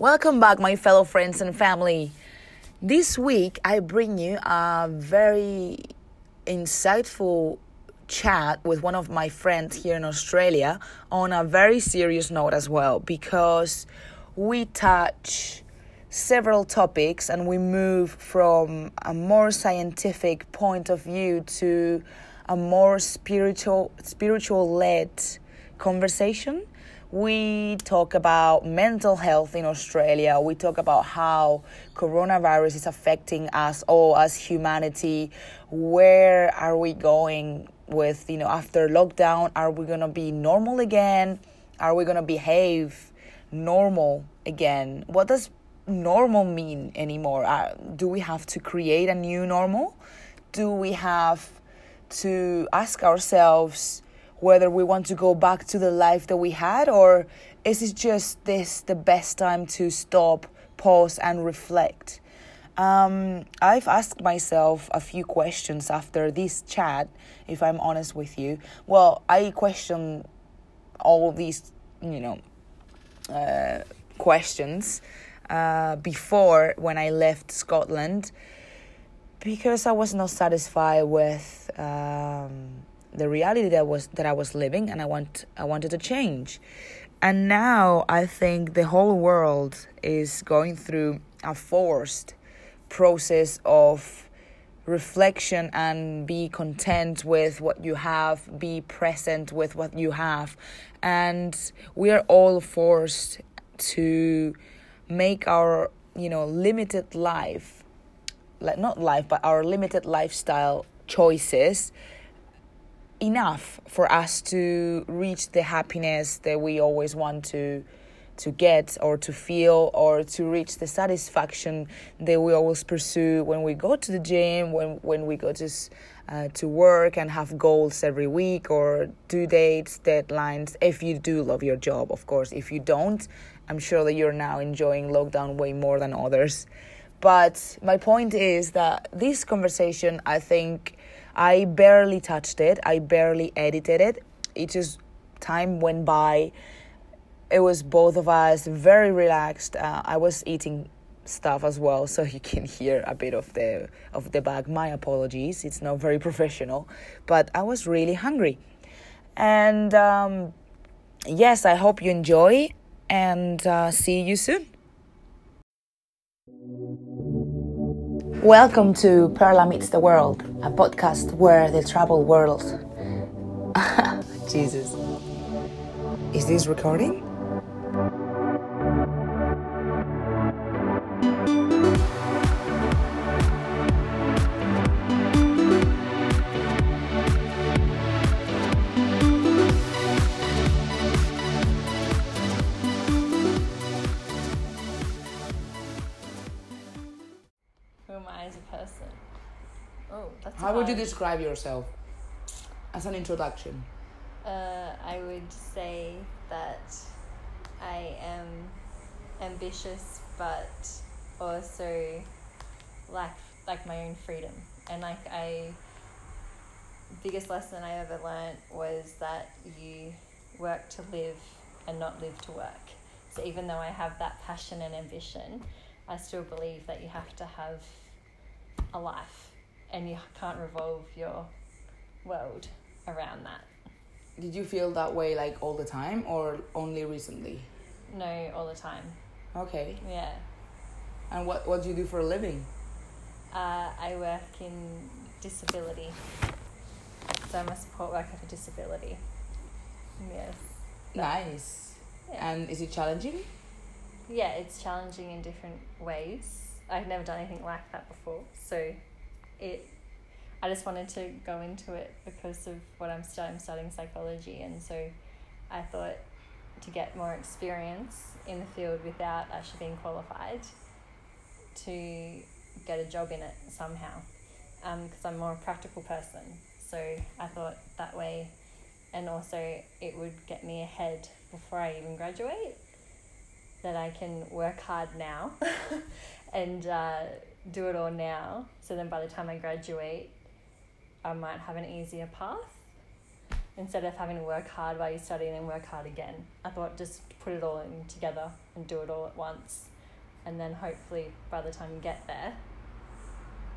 Welcome back, my fellow friends and family. This week, I bring you a very insightful chat with one of my friends here in Australia on a very serious note as well because we touch several topics and we move from a more scientific point of view to a more spiritual spiritual led conversation we talk about mental health in Australia. We talk about how coronavirus is affecting us all as humanity. Where are we going with, you know, after lockdown? Are we going to be normal again? Are we going to behave normal again? What does normal mean anymore? Uh, do we have to create a new normal? Do we have to ask ourselves, whether we want to go back to the life that we had or is it just this the best time to stop pause and reflect? Um, i've asked myself a few questions after this chat if i'm honest with you. Well i question all these you know uh, questions uh, before when i left scotland because i was not satisfied with um, the reality that was that I was living and I want I wanted to change. And now I think the whole world is going through a forced process of reflection and be content with what you have, be present with what you have. And we are all forced to make our, you know, limited life, like not life, but our limited lifestyle choices enough for us to reach the happiness that we always want to to get or to feel or to reach the satisfaction that we always pursue when we go to the gym when when we go to uh, to work and have goals every week or due dates deadlines. If you do love your job of course. If you don't i'm sure that you're now enjoying lockdown way more than others. But my point is that this conversation i think I barely touched it. I barely edited it. It just time went by. It was both of us very relaxed. Uh, I was eating stuff as well, so you can hear a bit of the of the bag. My apologies. It's not very professional, but I was really hungry, and um, yes, I hope you enjoy, and uh, see you soon. Welcome to Perla Meets the World, a podcast where the travel world. Jesus. Is this recording? You describe yourself as an introduction? Uh, I would say that I am ambitious, but also like like my own freedom, and like I. Biggest lesson I ever learned was that you work to live and not live to work. So even though I have that passion and ambition, I still believe that you have to have a life and you can't revolve your world around that. Did you feel that way like all the time or only recently? No, all the time. Okay. Yeah. And what what do you do for a living? Uh, I work in disability. So I'm a support worker for disability. Yes. Nice. Yeah. And is it challenging? Yeah, it's challenging in different ways. I've never done anything like that before, so it I just wanted to go into it because of what I'm studying. I'm studying psychology, and so I thought to get more experience in the field without actually being qualified to get a job in it somehow because um, I'm more a practical person. So I thought that way, and also it would get me ahead before I even graduate. That I can work hard now and uh, do it all now. So then by the time I graduate, I might have an easier path. instead of having to work hard while you study and then work hard again. I thought just put it all in together and do it all at once. And then hopefully by the time you get there,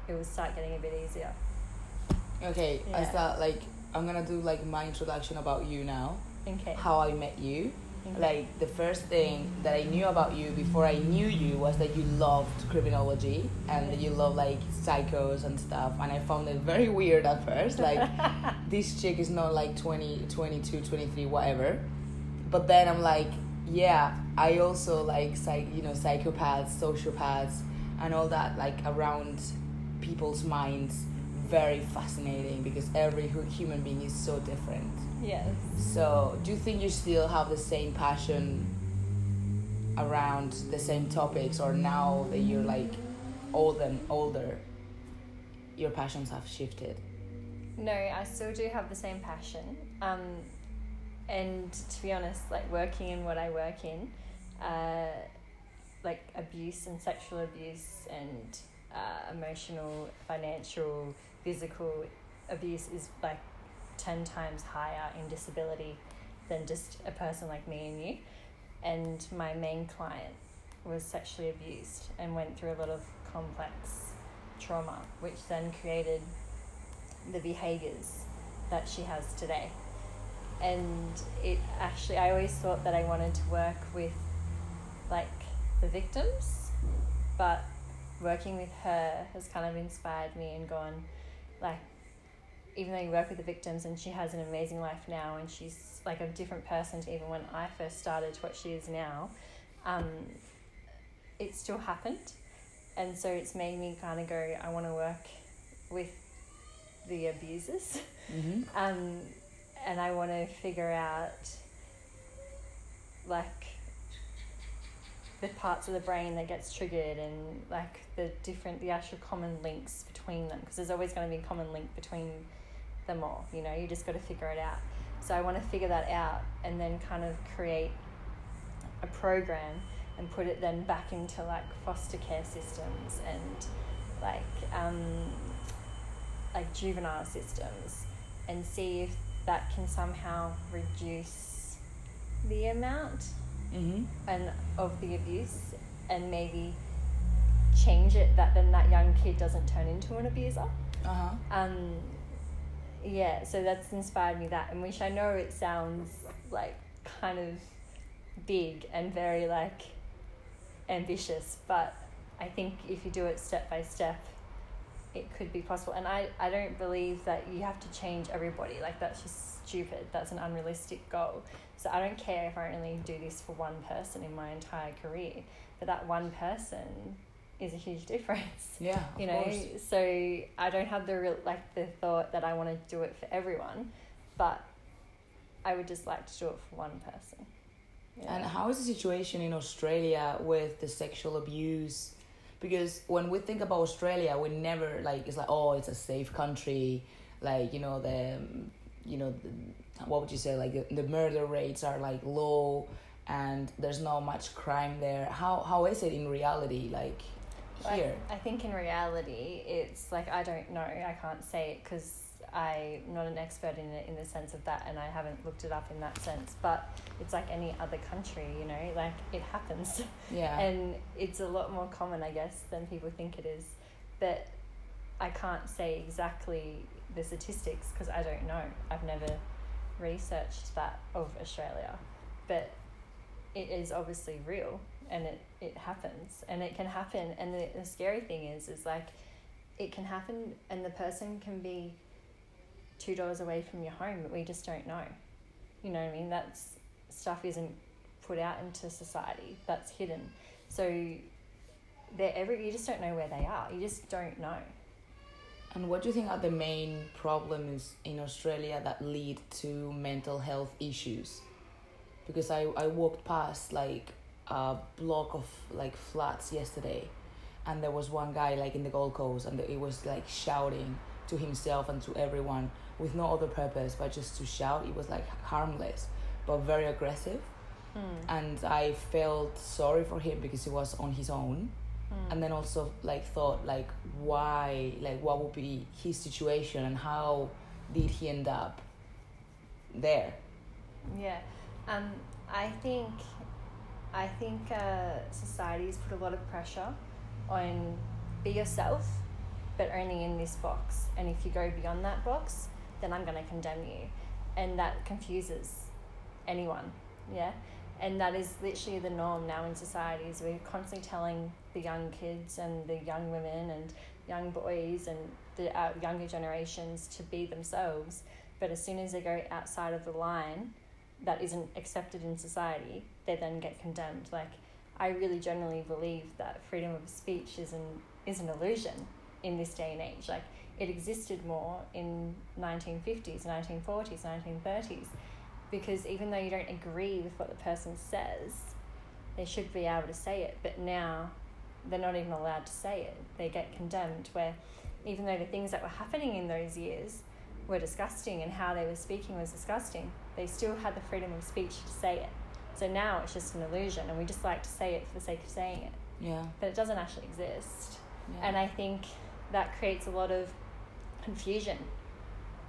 it will start getting a bit easier. Okay, I start like I'm gonna do like my introduction about you now. Okay. How I met you. Like the first thing that I knew about you before I knew you was that you loved criminology and that you love like psychos and stuff. And I found it very weird at first. Like this chick is not like 20, 22, 23, whatever. But then I'm like, yeah, I also like psych, you know, psychopaths, sociopaths, and all that like around people's minds. Very fascinating because every human being is so different. Yes. So, do you think you still have the same passion around the same topics, or now that you're like old and older, your passions have shifted? No, I still do have the same passion. Um, and to be honest, like working in what I work in, uh, like abuse and sexual abuse and uh, emotional, financial, physical abuse is like 10 times higher in disability than just a person like me and you. And my main client was sexually abused and went through a lot of complex trauma, which then created the behaviors that she has today. And it actually, I always thought that I wanted to work with like the victims, but working with her has kind of inspired me and gone, like, even though you work with the victims and she has an amazing life now and she's like a different person to even when I first started to what she is now, um, it still happened. And so it's made me kind of go, I want to work with the abusers. Mm-hmm. Um, and I want to figure out like the parts of the brain that gets triggered and like the different the actual common links between them because there's always going to be a common link between them all you know you just got to figure it out so i want to figure that out and then kind of create a program and put it then back into like foster care systems and like um, like juvenile systems and see if that can somehow reduce the amount Mm-hmm. and of the abuse and maybe change it that then that young kid doesn't turn into an abuser Uh huh. um yeah so that's inspired me that and which i know it sounds like kind of big and very like ambitious but i think if you do it step by step it could be possible. And i i don't believe that you have to change everybody like that's just stupid. That's an unrealistic goal. So i don't care if i only do this for one person in my entire career but that one person is a huge difference Yeah. You know course. so i don't have the real like the thought that i want to do it for everyone but i would just like to do it for one person Yeah. And how is the situation in Australia with the sexual abuse? Because when we think about Australia, we never like it's like oh it's a safe country, like you know the, you know the, what would you say like the, the murder rates are like low, and there's not much crime there. How how is it in reality like Like, here? I think in reality, it's like I don't know. I can't say it because I'm not an expert in it in the sense of that, and I haven't looked it up in that sense. But it's like any other country, you know, like it happens, Yeah. and it's a lot more common, I guess, than people think it is. But I can't say exactly the statistics because I don't know. I've never researched that of Australia, but it is obviously real and it, it happens and it can happen and the, the scary thing is is like it can happen and the person can be two doors away from your home but we just don't know. You know what i mean? That's stuff isn't put out into society. That's hidden. So they're every you just don't know where they are. You just don't know. And what do you think are the main problems in Australia that lead to mental health issues? Because I, I walked past like a block of like flats yesterday and there was one guy like in the Gold Coast and he was like shouting to himself and to everyone with no other purpose but just to shout. It was like harmless but very aggressive. And I felt sorry for him because he was on his own. And then also like thought like why like what would be his situation and how did he end up there. Yeah, um, I think I think uh, society's put a lot of pressure on be yourself, but only in this box. And if you go beyond that box, then I'm going to condemn you, and that confuses anyone. Yeah, and that is literally the norm now in society. Is we're constantly telling the young kids and the young women and young boys and the uh, younger generations to be themselves, but as soon as they go outside of the line that isn't accepted in society, they then get condemned. Like, I really generally believe that freedom of speech is an, is an illusion in this day and age. Like, it existed more in 1950s, 1940s, 1930s, because even though you don't agree with what the person says, they should be able to say it. But now, they're not even allowed to say it. They get condemned, where even though the things that were happening in those years were disgusting and how they were speaking was disgusting, they still had the freedom of speech to say it. So now it's just an illusion, and we just like to say it for the sake of saying it. Yeah. But it doesn't actually exist. yeah. And I think that creates a lot of confusion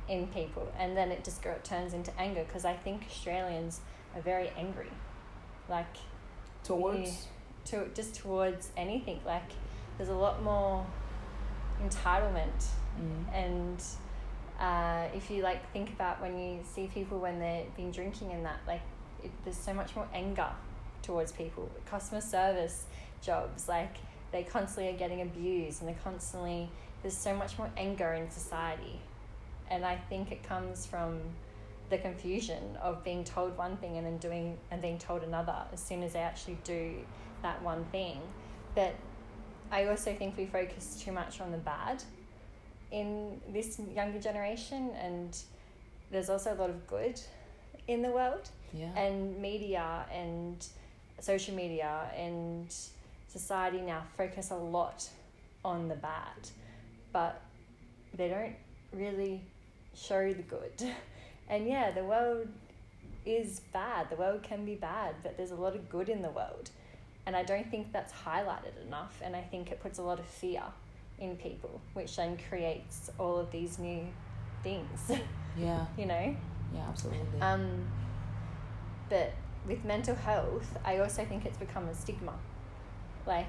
in people, and then it just go, turns into anger because I think Australians are very angry. Like, Towards. to just towards anything. Like there's a lot more entitlement, Mm. and uh, if you like think about when you see people when they've been drinking and that, like it, there's so much more anger towards people. Customer service jobs, like they constantly are getting abused, and they're constantly there's so much more anger in society, and I think it comes from the confusion of being told one thing and then doing and being told another as soon as they actually do that one thing. But I also think we focus too much on the bad in this younger generation, and there's also a lot of good in the world. Yeah. And media and social media and society now focus a lot on the bad, but they don't really show the good. And yeah, the world is bad. The world can be bad, but there's a lot of good in the world. And I don't think that's highlighted enough. And I think it puts a lot of fear in people, which then creates all of these new things, yeah. you know? Yeah. Absolutely. Um, but with mental health, I also think it's become a stigma. Like,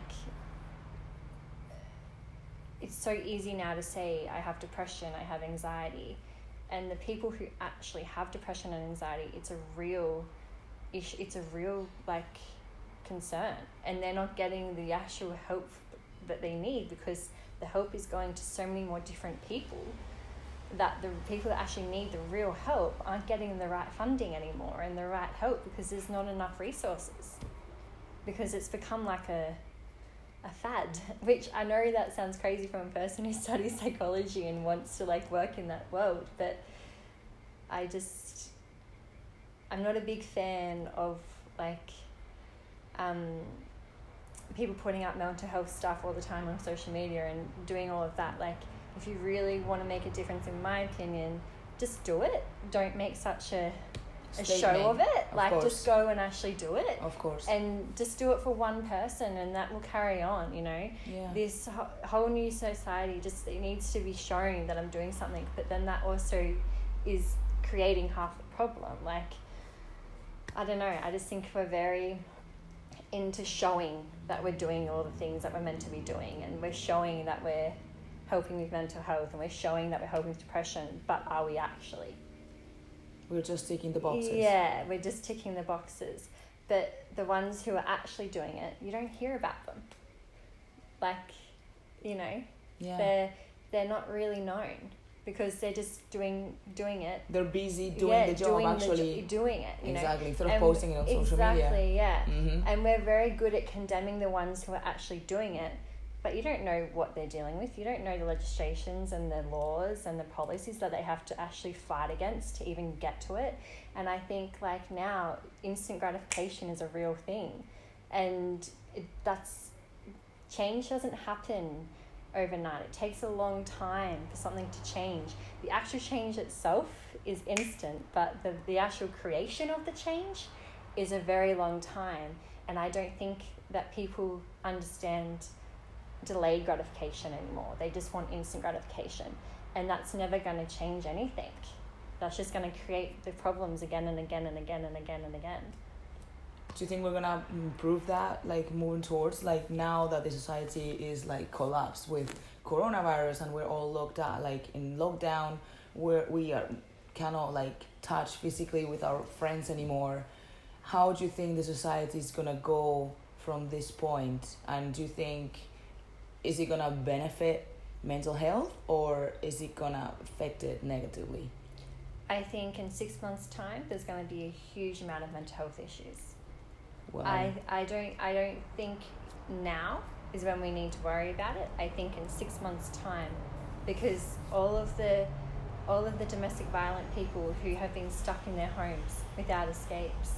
it's so easy now to say, I have depression, I have anxiety. And the people who actually have depression and anxiety, it's a real issue, it's a real, like, concern. And they're not getting the actual help that they need because the help is going to so many more different people that the people that actually need the real help aren't getting the right funding anymore and the right help because there's not enough resources. Because it's become like a a fad which i know that sounds crazy from a person who studies psychology and wants to like work in that world but i just i'm not a big fan of like um people putting out mental health stuff all the time on social media and doing all of that like if you really want to make a difference in my opinion just do it. Don't make such a, a show of it. Of like course. just go and actually do it. Of course. and just do it for one person and that will carry on you know? Yeah. this ho- whole new society just it needs to be shown that i'm doing something but then that also is creating half the problem. Like i don't know. I just think we're very into showing that we're doing all the things that we're meant to be doing. And we're showing that we're helping with mental health and we're showing that we're helping with depression but are we actually? We're just ticking the boxes. yeah we're just ticking the boxes. But the ones who are actually doing it you don't hear about them. Like you know Yeah. they're they're not really known because they're just doing doing it They're busy doing yeah, the job doing actually. the, jo- doing it you know exactly. Instead of And posting it on social media. exactly yeah Mm-hmm. and we're very good at condemning the ones who are actually doing it but you don't know what they're dealing with you don't know the legislations and the laws and the policies that they have to actually fight against to even get to it and i think like now instant gratification is a real thing and it, that's change doesn't happen overnight. It takes a long time for something to change. The actual change itself is instant but the, the actual creation of the change is a very long time and i don't think that people understand delayed gratification anymore. They just want instant gratification and that's never going to change anything. That's just going to create the problems again and again and again and again and again do you think we're gonna improve that like moving towards like now that the society is like collapsed with coronavirus and we're all locked out like in lockdown where we are cannot like touch physically with our friends anymore? How do you think the society is gonna go from this point? And do you think is it gonna benefit mental health or is it gonna affect it negatively? I think in six months time there's going to be a huge amount of mental health issues well, I, I don't I don't think now is when we need to worry about it. I think in six months' time, because all of the all of the domestic violent people who have been stuck in their homes without escapes,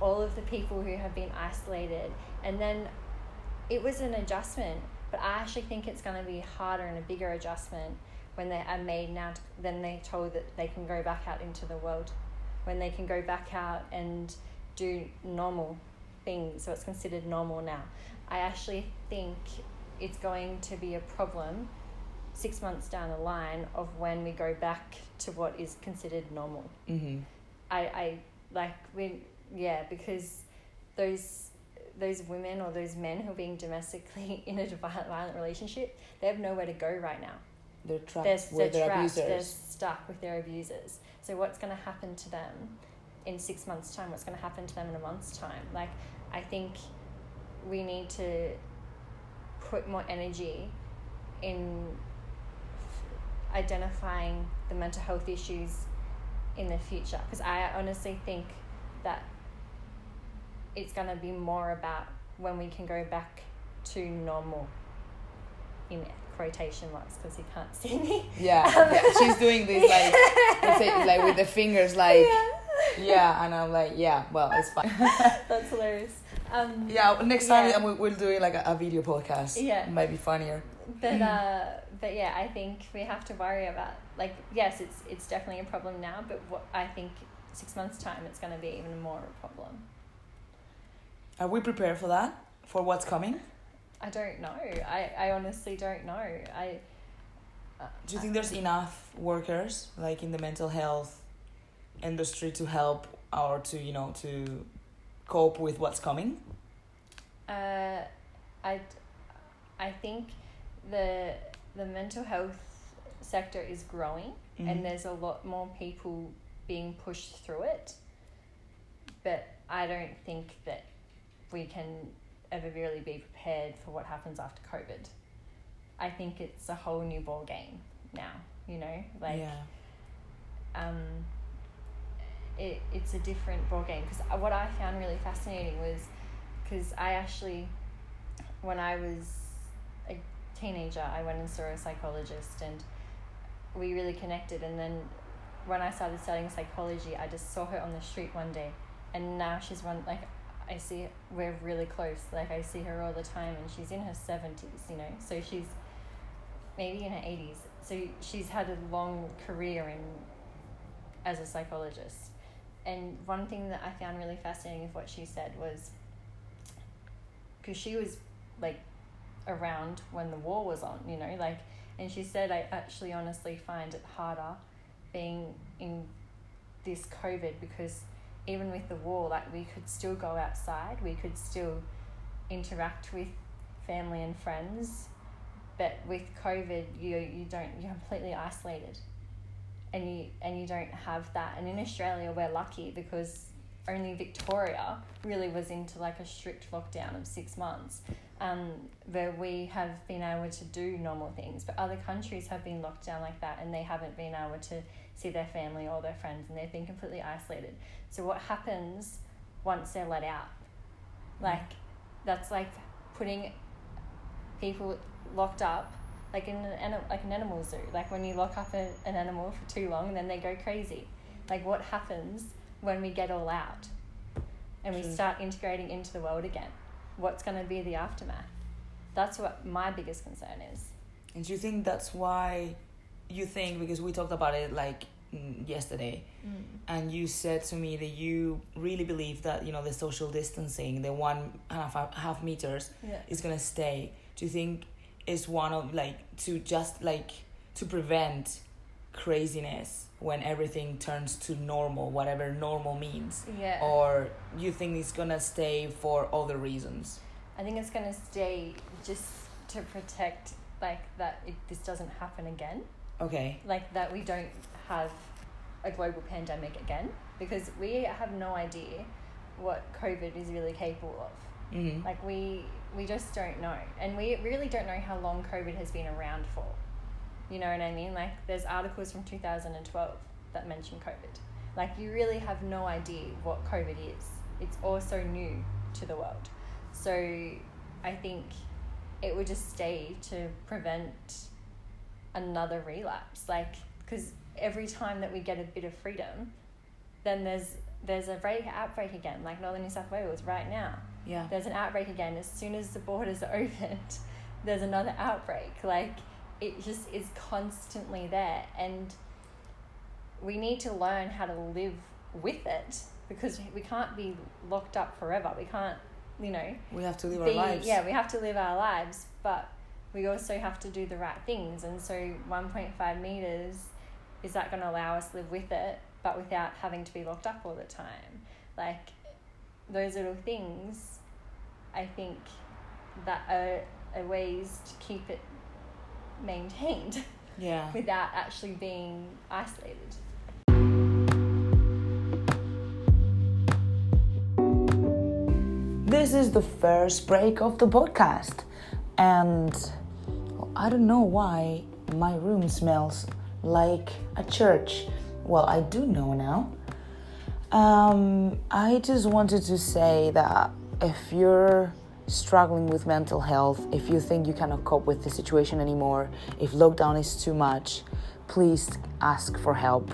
all of the people who have been isolated, and then it was an adjustment, but I actually think it's going to be harder and a bigger adjustment when they are made now to, then they told that they can go back out into the world, when they can go back out and do normal things, so it's considered normal now. I actually think it's going to be a problem six months down the line of when we go back to what is considered normal. mm-hmm. I, I like we yeah because those those women or those men who are being domestically in a violent relationship they have nowhere to go right now they're trapped they're, with they're their trapped abusers they're stuck with their abusers so what's going to happen to them in six months time what's going to happen to them in a month's time like i think we need to put more energy in identifying the mental health issues in the future because I honestly think that it's going to be more about when we can go back to normal in quotation marks because you can't see me. Yeah, um, yeah, she's doing this like, let's like with the fingers, like yeah. And I'm like, yeah, well, it's fine. That's hilarious. Um, yeah, next time Yeah. and we, we'll do like a, a video podcast. Yeah. might be funnier. but uh, but yeah, I think we have to worry about like yes, it's it's definitely a problem now, but what I think six months time it's going to be even more of a problem. Are we prepared for that? For what's coming? I don't know. I, I honestly don't know. I uh, Do you think there's enough workers like in the mental health industry to help or to you know to cope with what's coming? Uh, I, I think the the mental health sector is growing, Mhm. and there's a lot more people being pushed through it. But I don't think that we can ever really be prepared for what happens after COVID. I think it's a whole new ball game now. You know, like yeah. um, it, it's a different ball game because uh, what I found really fascinating was because I actually when I was a teenager I went and saw a psychologist and we really connected. And then when I started studying psychology I just saw her on the street one day and now she's one like I see we're really close. Like I see her all the time and she's in her 70s you know? So she's maybe in her 80s so she's had a long career in as a psychologist and one thing that I found really fascinating of what she said was because she was like around when the war was on, you know, like, and she said, I actually honestly find it harder being in this COVID because even with the war, like, we could still go outside, we could still interact with family and friends, but with COVID, you you don't you're completely isolated and you and you don't have that. And in Australia, we're lucky because only Victoria really was into like a strict lockdown of six months, um, where we have been able to do normal things. But other countries have been locked down like that, and they haven't been able to see their family or their friends, and they've been completely isolated. So what happens once they're let out? Like that's like putting people locked up like in an like an animal zoo. Like when you lock up a, an animal for too long, then they go crazy. Like what happens when we get all out and we True. start integrating into the world again? What's going to be the aftermath? That's what my biggest concern is. And do you think that's why you think because we talked about it like mm, yesterday and you said to me that you really believe that you know the social distancing the one half half meters Yeah. is gonna stay do you think is one of like to just like to prevent craziness when everything turns to normal, whatever normal means? Yeah. Or you think it's gonna stay for other reasons? I think it's gonna stay just to protect like that it, this doesn't happen again. Okay. Like that we don't have a global pandemic again because we have no idea what COVID is really capable of. Mm-hmm. Like we we just don't know, and we really don't know how long COVID has been around for. You know what I mean? Like there's articles from two thousand and twelve that mention COVID. Like you really have no idea what COVID is. It's also new to the world, so I think it would just stay to prevent another relapse. Like because every time that we get a bit of freedom, then there's there's a break outbreak again, like Northern New South Wales right now Yeah. there's an outbreak again. As soon as the borders are opened there's another outbreak. Like it just is constantly there. And we need to learn how to live with it because we can't be locked up forever. We can't you know We have to live be, our lives. yeah we have to live our lives but we also have to do the right things. And so 1.5 meters is that going to allow us to live with it but without having to be locked up all the time? Like those little things i think that are, are ways to keep it maintained Yeah. without actually being isolated This is the first break of the podcast, and I don't know why my room smells like a church. Well, I do know now. Um, I just wanted to say that if you're struggling with mental health, if you think you cannot cope with the situation anymore, if lockdown is too much, please ask for help.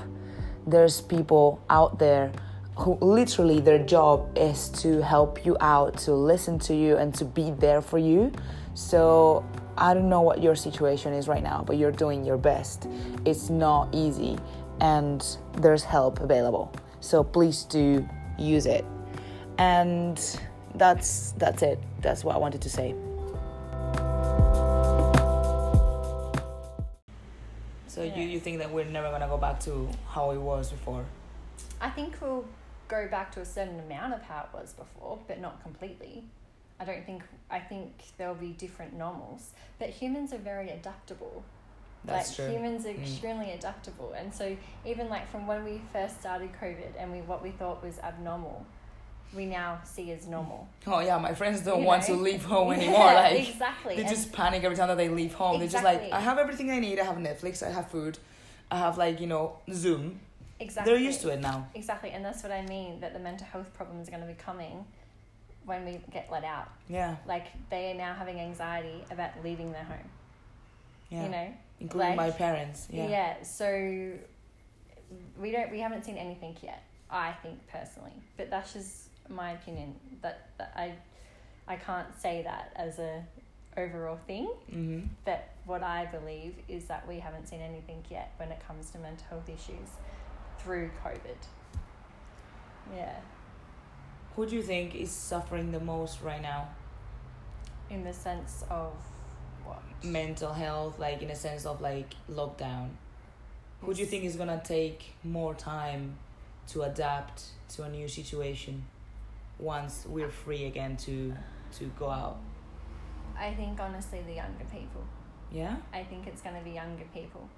There's people out there who literally their job is to help you out, to listen to you, and to be there for you. So I don't know what your situation is right now, but you're doing your best. It's not easy, and there's help available. So please do use it. And that's that's it. That's what I wanted to say. So you, you think that we're never gonna go back to how it was before? i think we'll go back to a certain amount of how it was before but not completely i don't think i think there'll be different normals but humans are very adaptable That's like true. humans are Mm. extremely adaptable and so even like from when we first started covid and we what we thought was abnormal we now see as normal Oh yeah, my friends don't You want know? to leave home anymore. Yeah, like exactly they and- just panic every time that they leave home. They're just like, I have everything I need. I have Netflix. I have food. I have like you know Zoom. exactly They're used to it now. exactly and that's what i mean that the mental health problems are going to be coming when we get let out Yeah, like they are now having anxiety about leaving their home yeah. you know Including my parents. Yeah. yeah so we don't we haven't seen anything yet i think personally but that's just my opinion that, that i i can't say that as a overall thing hmm but what i believe is that we haven't seen anything yet when it comes to mental health issues through covid yeah Who do you think is suffering the most right now? in the sense of what Mental health, like in a sense of like lockdown. Who do you think is gonna take more time to adapt to a new situation once we're free again to to go out? i think honestly the younger people Yeah. I think it's going to be younger people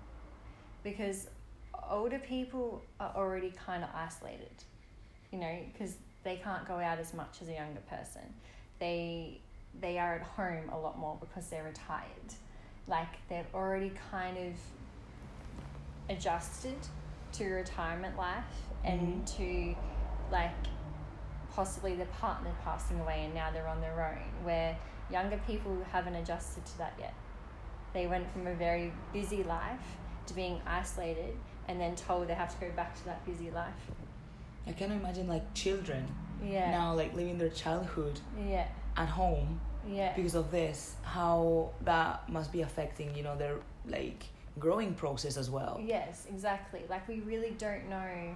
because older people are already kind of isolated, you know, because they can't go out as much as a younger person. They they are at home a lot more because they're retired. Like they've already kind of adjusted to retirement life and mm-hmm. to like possibly their partner passing away and now they're on their own where younger people haven't adjusted to that yet they went from a very busy life to being isolated and then told they have to go back to that busy life. I can imagine like children Yeah. now like living their childhood Yeah. At home Yeah. because of this how that must be affecting you know their like growing process as well Yes, exactly. Like we really don't know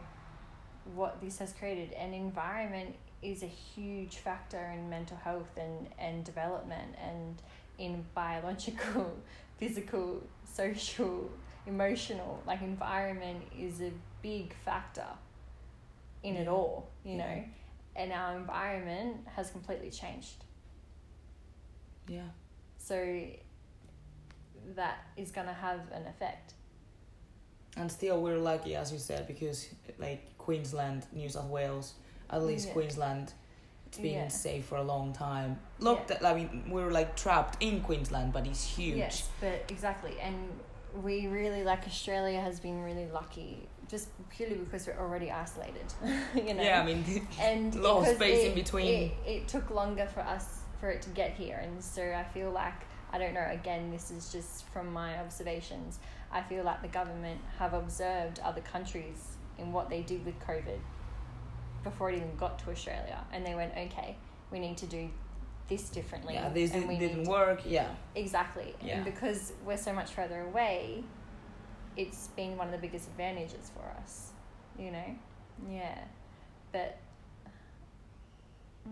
what this has created and environment is a huge factor in mental health and, and development and in biological, physical, social emotional like environment is a big factor in it all you Yeah. know and our environment has completely changed Yeah. so that is going to have an effect And still, we're lucky, as you said, because like Queensland, New South Wales, at least Yeah. Queensland, it's been Yeah. safe for a long time. Look, Yeah. that I mean, we're like trapped in Queensland, but it's huge. Yes, but exactly, and we really like Australia has been really lucky, just purely because we're already isolated. you know. Yeah, I mean, and lot of because space in between. It, it took longer for us for it to get here, and so I feel like I don't know. Again, this is just from my observations. I feel like the government have observed other countries in what they did with COVID before it even got to Australia, and they went, okay, we need to do this differently. yeah, this and we didn't to work. Yeah, Exactly. Yeah. And because we're so much further away, it's been one of the biggest advantages for us. You know? Yeah. But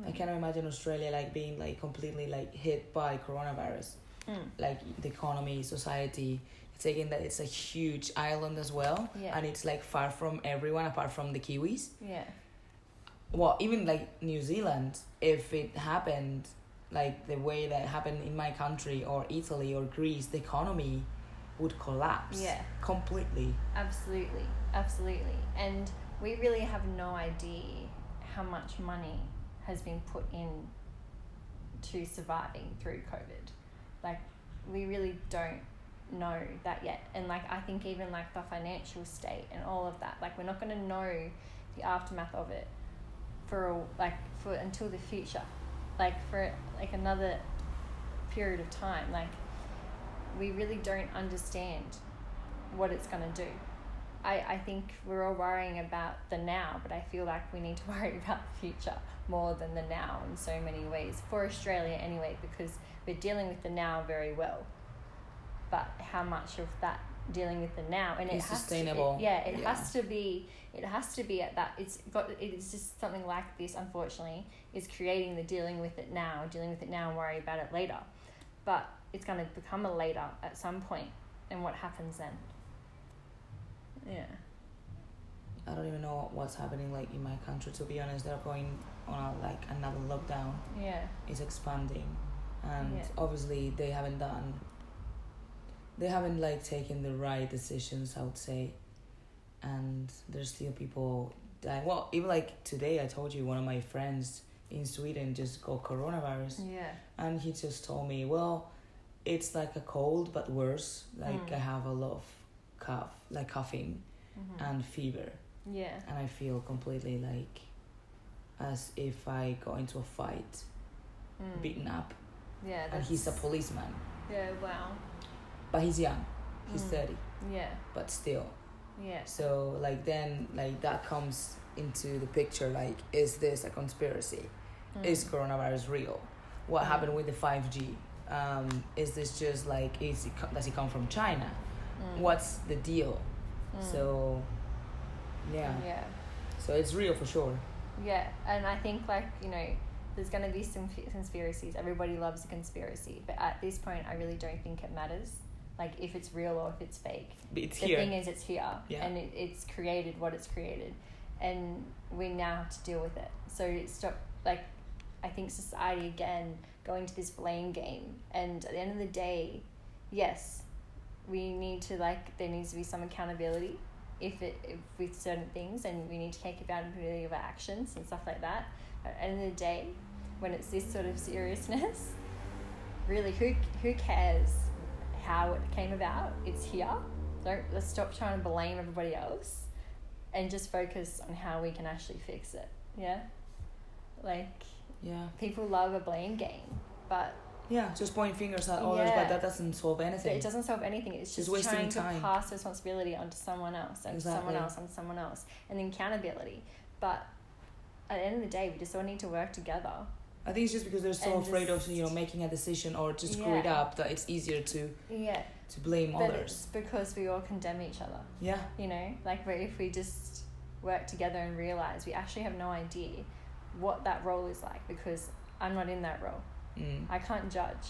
I cannot imagine Australia like being like completely like hit by coronavirus. Mm. Like the economy, society. Taking that it's a huge island as well, Yeah. and it's like far from everyone apart from the Kiwis. Yeah. well even like new zealand if it happened like the way that happened in my country or italy or greece the economy would collapse Yeah. completely Absolutely. Absolutely. And we really have no idea how much money has been put in to surviving through COVID. Like we really don't know that yet. And like I think even like the financial state and all of that, like we're not gonna know the aftermath of it for a, like for until the future. Like for like another period of time. Like we really don't understand what it's going to do. I, I think we're all worrying about the now, but I feel like we need to worry about the future more than the now in so many ways. For Australia, anyway, because we're dealing with the now very well. But how much of that dealing with the now and it Is has sustainable. To, it, yeah, it Yeah. has to be. It has to be at that. It's got. It's just something like this. Unfortunately, is creating the dealing with it now, dealing with it now, and worry about it later. But it's going to become a later at some point, and what happens then? Yeah. i don't even know what's happening like in my country to be honest they're going on a, like another lockdown Yeah. it's expanding and Yeah. obviously they haven't done they haven't like taken the right decisions i would say and there's still people dying well even like today i told you one of my friends in sweden just got coronavirus Yeah. and he just told me well it's like a cold but worse like Mm. i have a lot of cough like coughing Mhm. and fever yeah. and i feel completely like as if i got into a fight Mm. beaten up Yeah. and he's a policeman Yeah. Wow. but he's young he's Mm. 30 Yeah. but still Yeah. so like then like that comes into the picture like is this a conspiracy is Mm. coronavirus real what Mm. happened with the 5g um, is this just like is it, does it come from china Mm. what's the deal Mm. so yeah Yeah. so it's real for sure Yeah, and I think like you know, there's gonna be some conspiracies. Everybody loves a conspiracy, but at this point, I really don't think it matters. Like if it's real or if it's fake. It's the here thing is, it's here, Yeah. and it, it's created what it's created, and we now have to deal with it. So stop. Like, I think society again going to this blame game, and at the end of the day, yes, we need to like there needs to be some accountability if it if with certain things and we need to take accountability of our actions and stuff like that. At the end of the day when it's this sort of seriousness really who who cares how it came about? It's here. Don't let's stop trying to blame everybody else and just focus on how we can actually fix it yeah? Like yeah. people love a blame game but yeah just point fingers at others Yeah. but that doesn't solve anything it doesn't solve anything. It's Just just, wasting trying time. to pass responsibility onto someone else, and Exactly. someone else, onto someone else, and then accountability. But at the end of the day, we just all need to work together. I think it's just because they're so And afraid of you know making a decision or to screw it up that it's easier to Yeah, to blame but others. it's because we all condemn each other. Yeah, You know, like if we just work together and realize we actually have no idea what that role is like because I'm not in that role. Mm. I can't judge.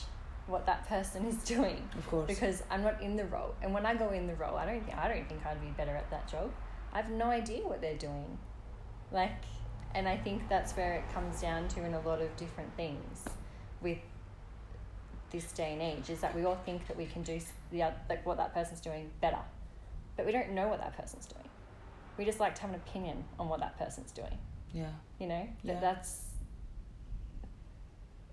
what that person is doing Of course. because I'm not in the role. And when I go in the role, I don't think I don't think I'd be better at that job. I have no idea what they're doing. Like and I think that's where it comes down to in a lot of different things with this day and age is that we all think that we can do the like what that person's doing better. But we don't know what that person's doing. We just like to have an opinion on what that person's doing, yeah. you know? Yeah. That that's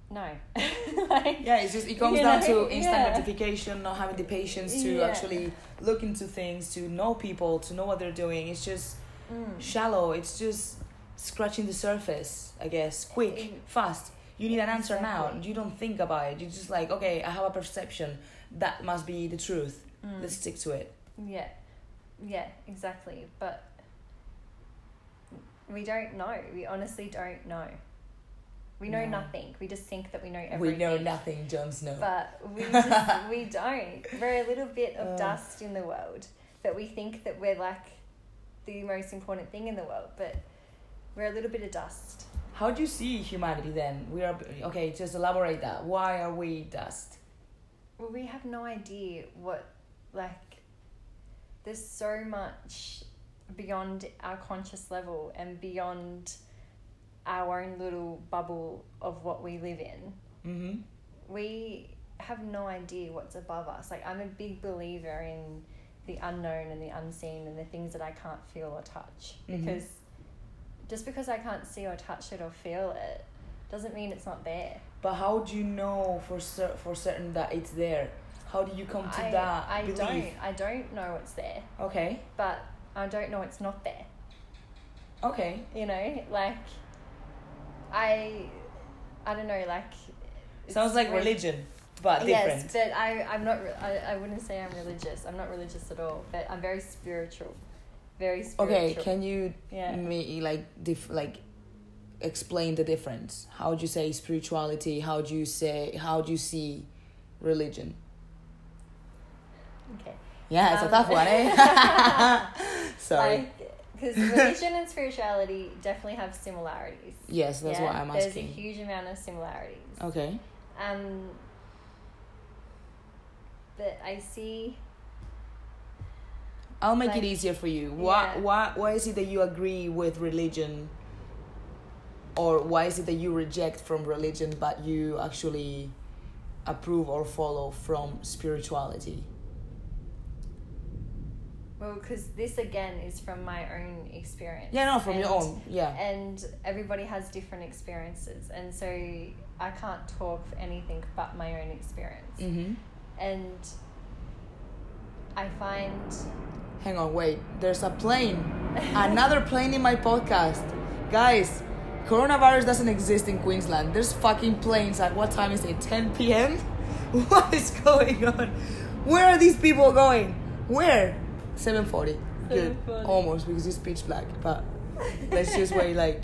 no. like, Yeah, it's just it comes down know, to instant yeah. gratification, not having the patience to Yeah. actually look into things, to know people, to know what they're doing. It's just Mm. shallow. It's just scratching the surface, I guess. Quick, Mm. fast. You need an answer now. You don't think about it. You're just like, okay, I have a perception. That must be the truth. Mm. Let's stick to it. Yeah, yeah, exactly. But we don't know. We honestly don't know. We know No. nothing. We just think that we know everything. We know nothing, Jon Snow. But we just, we don't. We're a little bit of Uh. dust in the world. But we think that we're like the most important thing in the world. But we're a little bit of dust. How do you see humanity then? We are okay. Just elaborate that. Why are we dust? Well, we have no idea what, like, there's so much beyond our conscious level and beyond our own little bubble of what we live in. Mm-hmm. We have no idea what's above us. Like, I'm a big believer in the unknown and the unseen and the things that I can't feel or touch. Mhm. Because just because I can't see or touch it or feel it doesn't mean it's not there. But how do you know for cer- for certain that it's there? How do you come to I, that I belief? don't. I don't know it's there. Okay, but I don't know it's not there. okay. You know, like I, I don't know, like. Sounds like really- religion, but different. Yes, but I, I'm not. I, I wouldn't say I'm religious. I'm not religious at all. But I'm very spiritual, very spiritual. okay, can you Yeah. me like dif- like explain the difference? How do you say spirituality? How do you say how do you see religion? Okay. Yeah, it's a Um, tough one, eh? Sorry. Because religion and spirituality definitely have similarities. yes, that's yeah? what I'm There's a huge amount of similarities. Okay. Um, but I see. I'll make Like, it easier for you. Why, yeah. why, why is it that you agree with religion, or why is it that you reject from religion but you actually approve or follow from spirituality? Well, because this again is from my own experience. Yeah, no, from your own. Yeah. And everybody has different experiences, and so I can't talk for anything but my own experience. Mm-hmm. And I find Hang on, wait. There's a plane. Another plane in my podcast. Guys, coronavirus doesn't exist in Queensland. There's fucking planes at what time is it? 10 p.m.? What is going on? Where are these people going? Where? 7:40. Good. 7:40. Almost because it's pitch black, but let's just wait like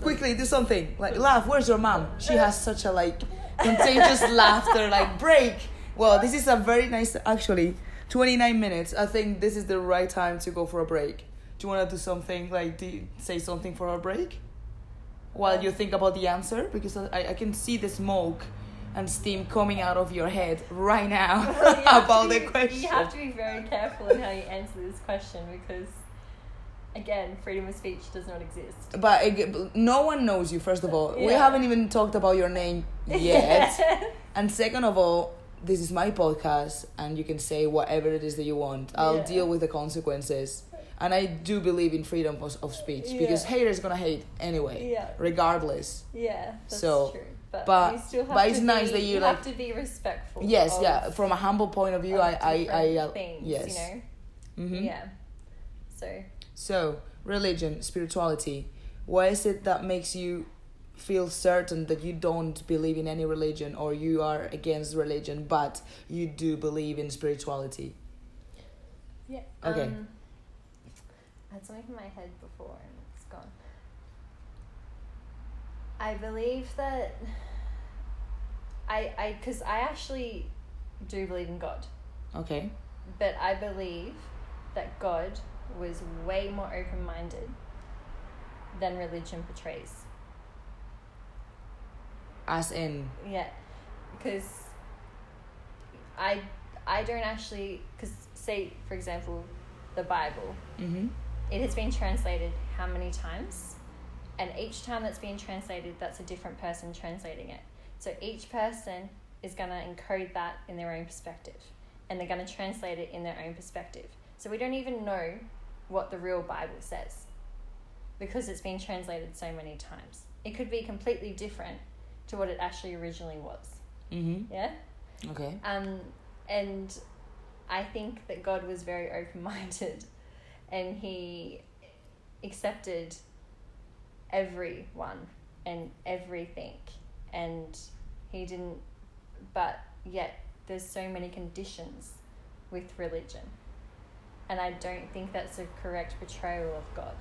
quickly do something. Like laugh. Where's your mom? She has such a like contagious laughter like break. Well, this is a very nice actually 29 minutes. I think this is the right time to go for a break. Do you want to do something like do say something for our break? While you think about the answer because I, I can see the smoke and steam coming out of your head right now have about the question. You have to be very careful in how you answer this question because, again, freedom of speech does not exist. But no one knows you, first of all. We haven't even talked about your name yet. and second of all, this is my podcast, and you can say whatever it is that you want. I'll Yeah. deal with the consequences. And I do believe in freedom of, of speech because Yeah. haters gonna hate anyway, Yeah. regardless. Yeah, that's So, true. But, but- still have but it's nice be, that you, you like- have to be respectful. Yes, yeah. From a humble point of view, of I, I, I, uh, things, yes. you know. Mhm. Yeah. So So, religion, spirituality. Why is it that makes you feel certain that you don't believe in any religion or you are against religion, but you do believe in spirituality? yeah. Okay. Um, I had something in my head before and it's gone. I believe that I I because I actually do believe in God. Okay. But I believe that God was way more open minded than religion portrays. As in, Yeah. because I I don't actually because say for example the Bible Mm-hmm. it has been translated how many times and each time that's been translated that's a different person translating it so each person is going to encode that in their own perspective and they're going to translate it in their own perspective so we don't even know what the real bible says because it's been translated so many times it could be completely different to what it actually originally was Mm-hmm. yeah Okay. um, and I think that God was very open minded and He accepted everyone and everything. And He didn't, but yet there's so many conditions with religion. And I don't think that's a correct portrayal of God.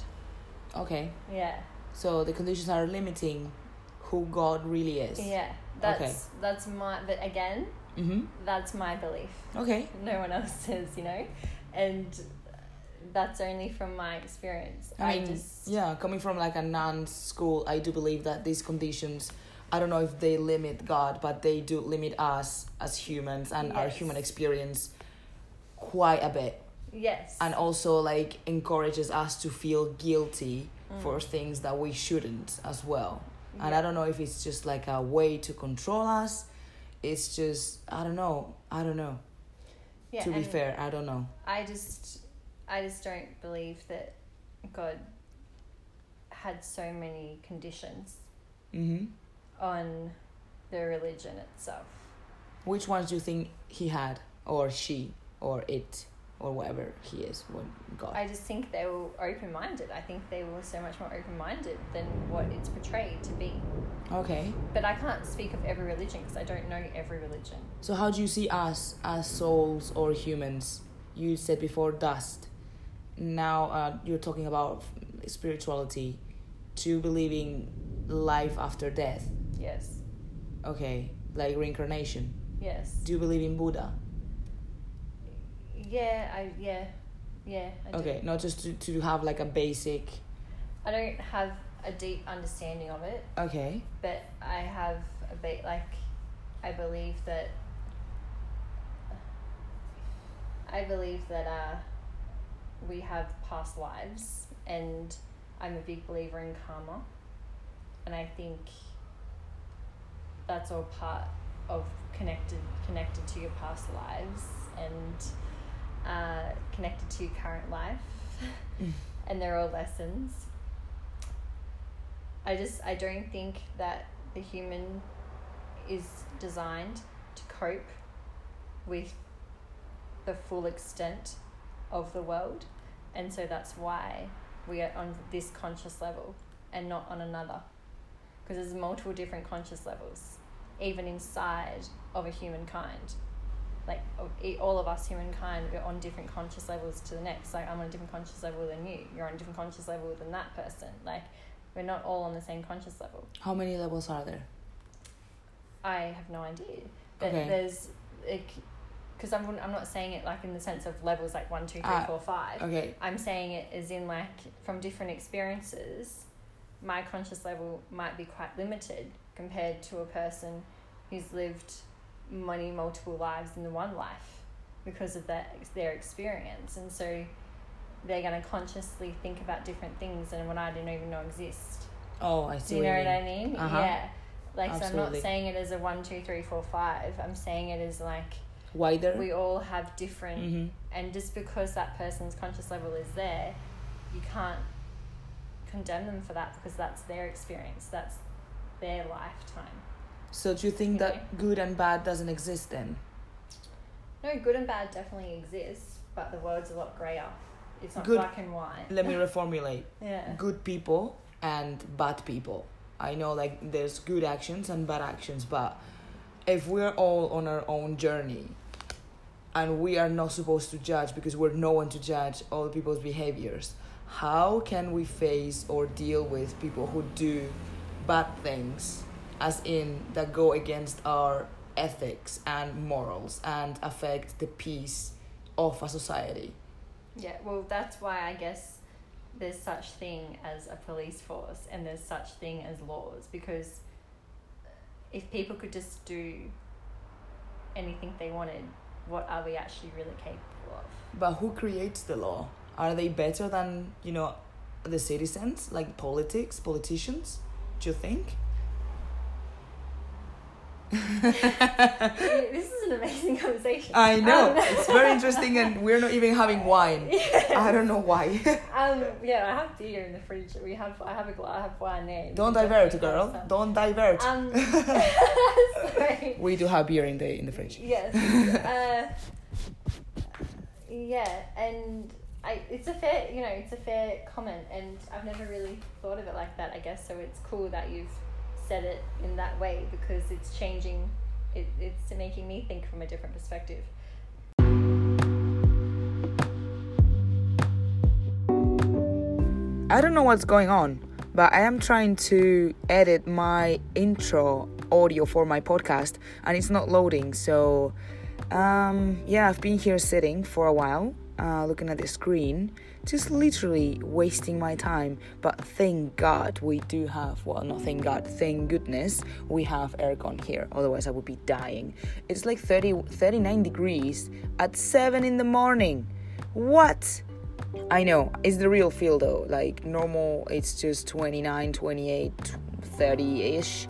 Okay. Yeah. So the conditions are limiting who God really is. Yeah. That's Okay. that's my but again, Mm-hmm. that's my belief. Okay. no one else says, you know, and that's only from my experience. I mean, just yeah, coming from like a non-school, I do believe that these conditions, I don't know if they limit God, but they do limit us as humans and our human experience quite a bit. yes, And also like encourages us to feel guilty Mm. for things that we shouldn't as well. And I don't know if it's just like a way to control us. It's just I don't know. I don't know. yeah, to be fair, I don't know. I just I just don't believe that God had so many conditions Mm-hmm. On the religion itself. Which ones do you think he had, or she, or it, or whatever he is, when God? I just think they were open minded. I think they were so much more open minded than what it's portrayed to be. okay. But I can't speak of every religion because I don't know every religion. So how do you see us as souls or humans? You said before dust. Now uh, you're talking about spirituality, to believing life after death. Yes. Okay, like reincarnation. Yes. Do you believe in Buddha? Yeah, I yeah, yeah. I do. Okay, not just to, to have like a basic. I don't have a deep understanding of it, Okay. but I have a bit like I believe that I believe that uh, we have past lives, and I'm a big believer in karma, and I think that's all part of connected connected to your past lives and uh, connected to your current life, and they're all lessons. I just I don't think that the human is designed to cope with the full extent of the world, and so that's why we are on this conscious level and not on another, because there's multiple different conscious levels, even inside of a humankind. Like all of us humankind, we're on different conscious levels to the next. Like I'm on a different conscious level than you. You're on a different conscious level than that person. Like we're not all on the same conscious level. How many levels are there? I have no idea. But Okay. there's because I'm I'm not saying it like in the sense of levels like one, two, three, Ah, four, five. Okay. I'm saying it as in like from different experiences, my conscious level might be quite limited compared to a person who's lived many multiple lives in the one life because of that their experience, and so they're going to consciously think about different things and what I didn't even know exist. Oh, I see Do you know what what you mean. I mean? Uh-huh. Yeah. Like so I'm not saying it as a one, two, three, four, five. I'm saying it as like Wider. we all have different mm-hmm. and just because that person's conscious level is there, you can't condemn them for that because that's their experience. That's their lifetime. So do you think Okay. that good and bad doesn't exist then? No, good and bad definitely exists, but the world's a lot grayer. It's not Good- black and white. Let me reformulate. Yeah. Good people and bad people. I know like there's good actions and bad actions, but if we're all on our own journey and we are not supposed to judge because we're no one to judge all people's behaviors, how can we face or deal with people who do bad things as in that go against our ethics and morals and affect the peace of a society? Yeah, well, that's why I guess there's such thing as a police force and there's such thing as laws because if people could just do anything they wanted, what are we actually really capable of? But who creates the law? Are they better than, you know, the citizens, like politics, politicians? Do you think? this is an amazing conversation. I know. Um, it's very interesting and we're not even having wine. I don't know why. um, yeah, I have beer in the fridge. We have, I have a glass, I have wine there. Don't divert, girl. Don't divert. Um. We do have beer in the in the fridge. Yes. Uh, yeah, and I, it's a fair, you know, it's a fair comment, and I've never really thought of it like that. I guess so. It's cool that you've said it in that way because it's changing. It, it's making me think from a different perspective. I don't know what's going on, but I am trying to edit my intro audio for my podcast and it's not loading. So, um, yeah, I've been here sitting for a while, uh, looking at the screen, just literally wasting my time. But thank God we do have, well, not thank God, thank goodness we have aircon here. Otherwise, I would be dying. It's like 30, 39 degrees at 7 in the morning. What? I know, it's the real feel though. Like normal, it's just 29, 28, 30 ish.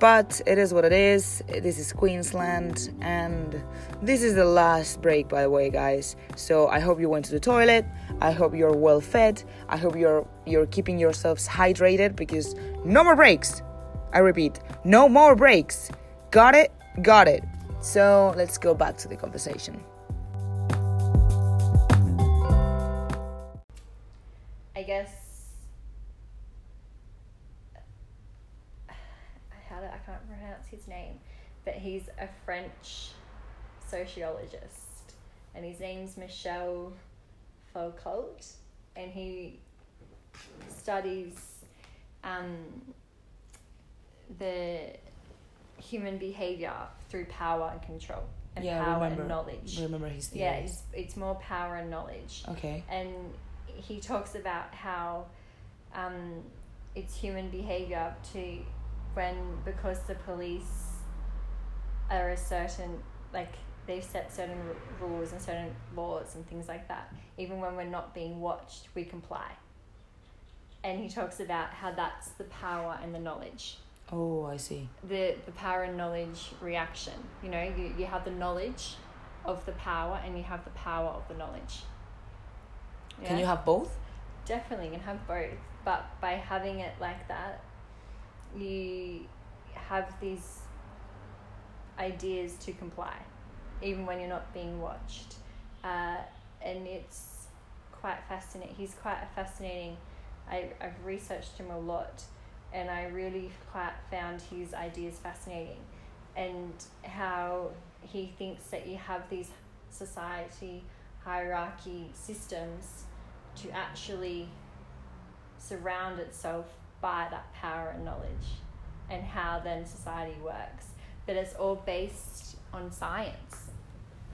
But it is what it is. This is Queensland, and this is the last break, by the way, guys. So I hope you went to the toilet. I hope you're well fed. I hope you're you're keeping yourselves hydrated because no more breaks. I repeat, no more breaks. Got it? Got it. So let's go back to the conversation. I guess. How do, I can't pronounce his name, but he's a French sociologist, and his name's Michel Foucault, and he studies um, the human behavior through power and control and Yeah, power remember. and knowledge. Remember his theories. Yeah, it's, it's more power and knowledge Okay. and he talks about how um, it's human behavior to when because the police are a certain like they've set certain r- rules and certain laws and things like that. Even when we're not being watched we comply. And he talks about how that's the power and the knowledge. Oh, I see. the the power and knowledge reaction. You know you, you have the knowledge of the power and you have the power of the knowledge. Can you have both? definitely you can have both. But by having it like that you have these ideas to comply even when you're not being watched. Uh, and it's quite fascinating he's quite a fascinating I, I've researched him a lot and I really quite found his ideas fascinating. And how he thinks that you have these society hierarchy systems to actually surround itself by that power and knowledge and how then society works but it's all based on science.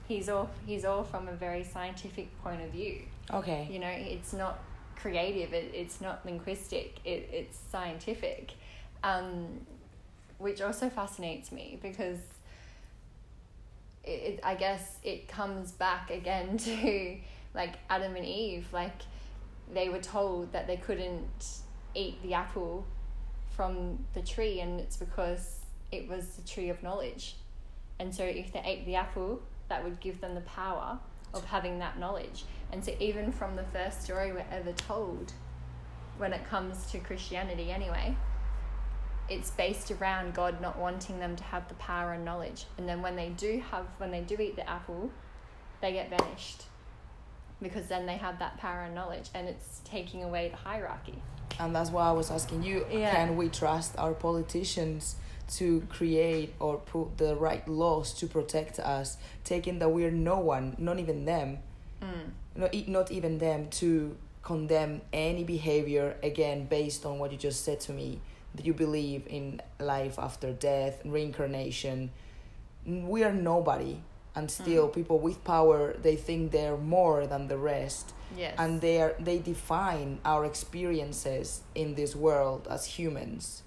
He's all he's all from a very scientific point of view. Okay. you know it's not creative it, it's not linguistic it, it's scientific. Um, which also fascinates me because it, it, i guess it comes back again to like adam and eve. Like they were told that they couldn't eat the apple from the tree and it's because it was the tree of knowledge. And so if they ate the apple that would give them the power of having that knowledge. And so even from the first story we're ever told when it comes to christianity anyway it's based around god not wanting them to have the power and knowledge. And then when they do have when they do eat the apple they get banished because then they have that power and knowledge and it's taking away the hierarchy. And that's why I was asking you Yeah. can we trust our politicians to create or put the right laws to protect us, taking that we're no one, not even them, mm. not, not even them, to condemn any behavior again based on what you just said to me that you believe in life after death, reincarnation. We are nobody. And still, people with power, they think they're more than the rest yes and they are they define our experiences in this world as humans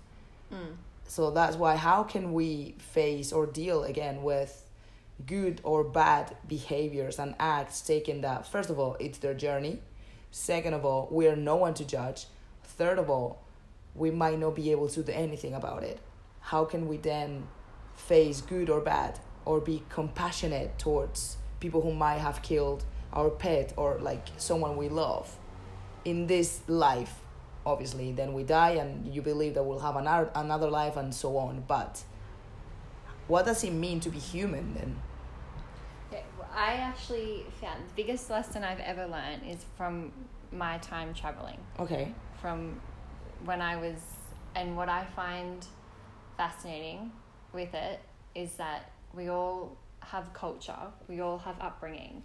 mm. So that's why how can we face or deal again with good or bad behaviors and acts taken that first of all it's their journey. Second of all we are no one to judge. Third of all we might not be able to do anything about it. How can we then face good or bad or be compassionate towards people who might have killed our pet or like someone we love? In this life obviously then we die and you believe that we'll have another another life and so on but what does it mean to be human then I actually found the biggest lesson I've ever learned is from my time traveling. okay From when I was, and what I find fascinating with it is that we all have culture, we all have upbringing,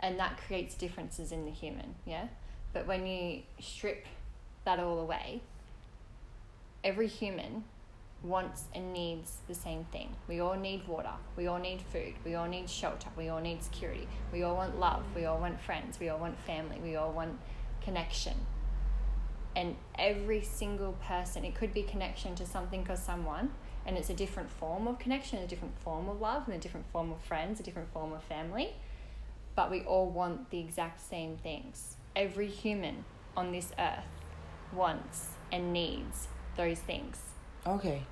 and that creates differences in the human, yeah? But when you strip that all away, every human wants and needs the same thing. We all need water, we all need food, we all need shelter, we all need security, we all want love, we all want friends, we all want family, we all want connection. And every single person, it could be connection to something or someone, and it's a different form of connection, a different form of love, and a different form of friends, a different form of family. But we all want the exact same things. Every human on this earth wants and needs those things. okay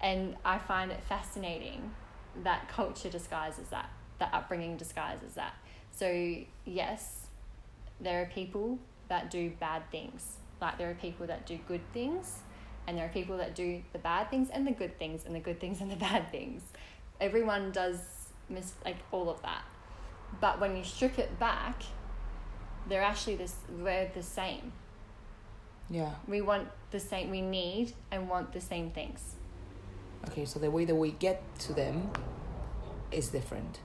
And I find it fascinating that culture disguises that, that upbringing disguises that. So, yes, there are people that do bad things, like there are people that do good things, and there are people that do the bad things and the good things, and the good things and the bad things. Everyone does miss like all of that. But when you strip it back, they're actually this we're the same. Yeah We want the same we need and want the same things. okay so the way that we get to them is different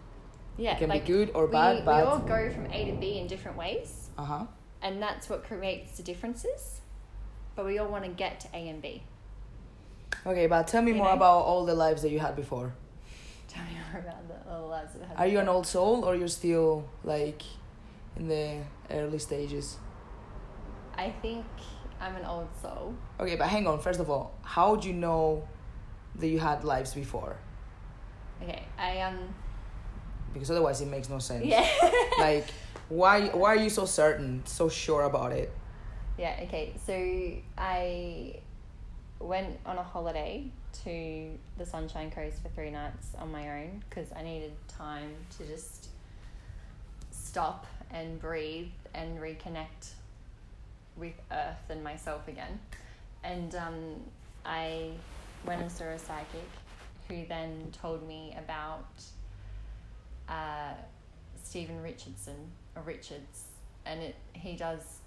Yeah, it can like be good or we, bad we but We all go from A to B in different ways, uh-huh and that's what creates the differences. But we all want to get to A and B. okay but tell me You more know? about all the lives that you had before Tell me more about the little lives that have are you an old soul or you're still like in the early stages I think I'm an old soul. okay but hang on first of all how do you know that you had lives before Okay, I um because otherwise it makes no sense yeah like why why are you so certain so sure about it yeah okay. So I went on a holiday to the Sunshine Coast for three nights on my own because I needed time to just stop and breathe and reconnect with Earth and myself again. And um, I went and saw a psychic who then told me about uh, Stephen Richardson or Richards, and it he does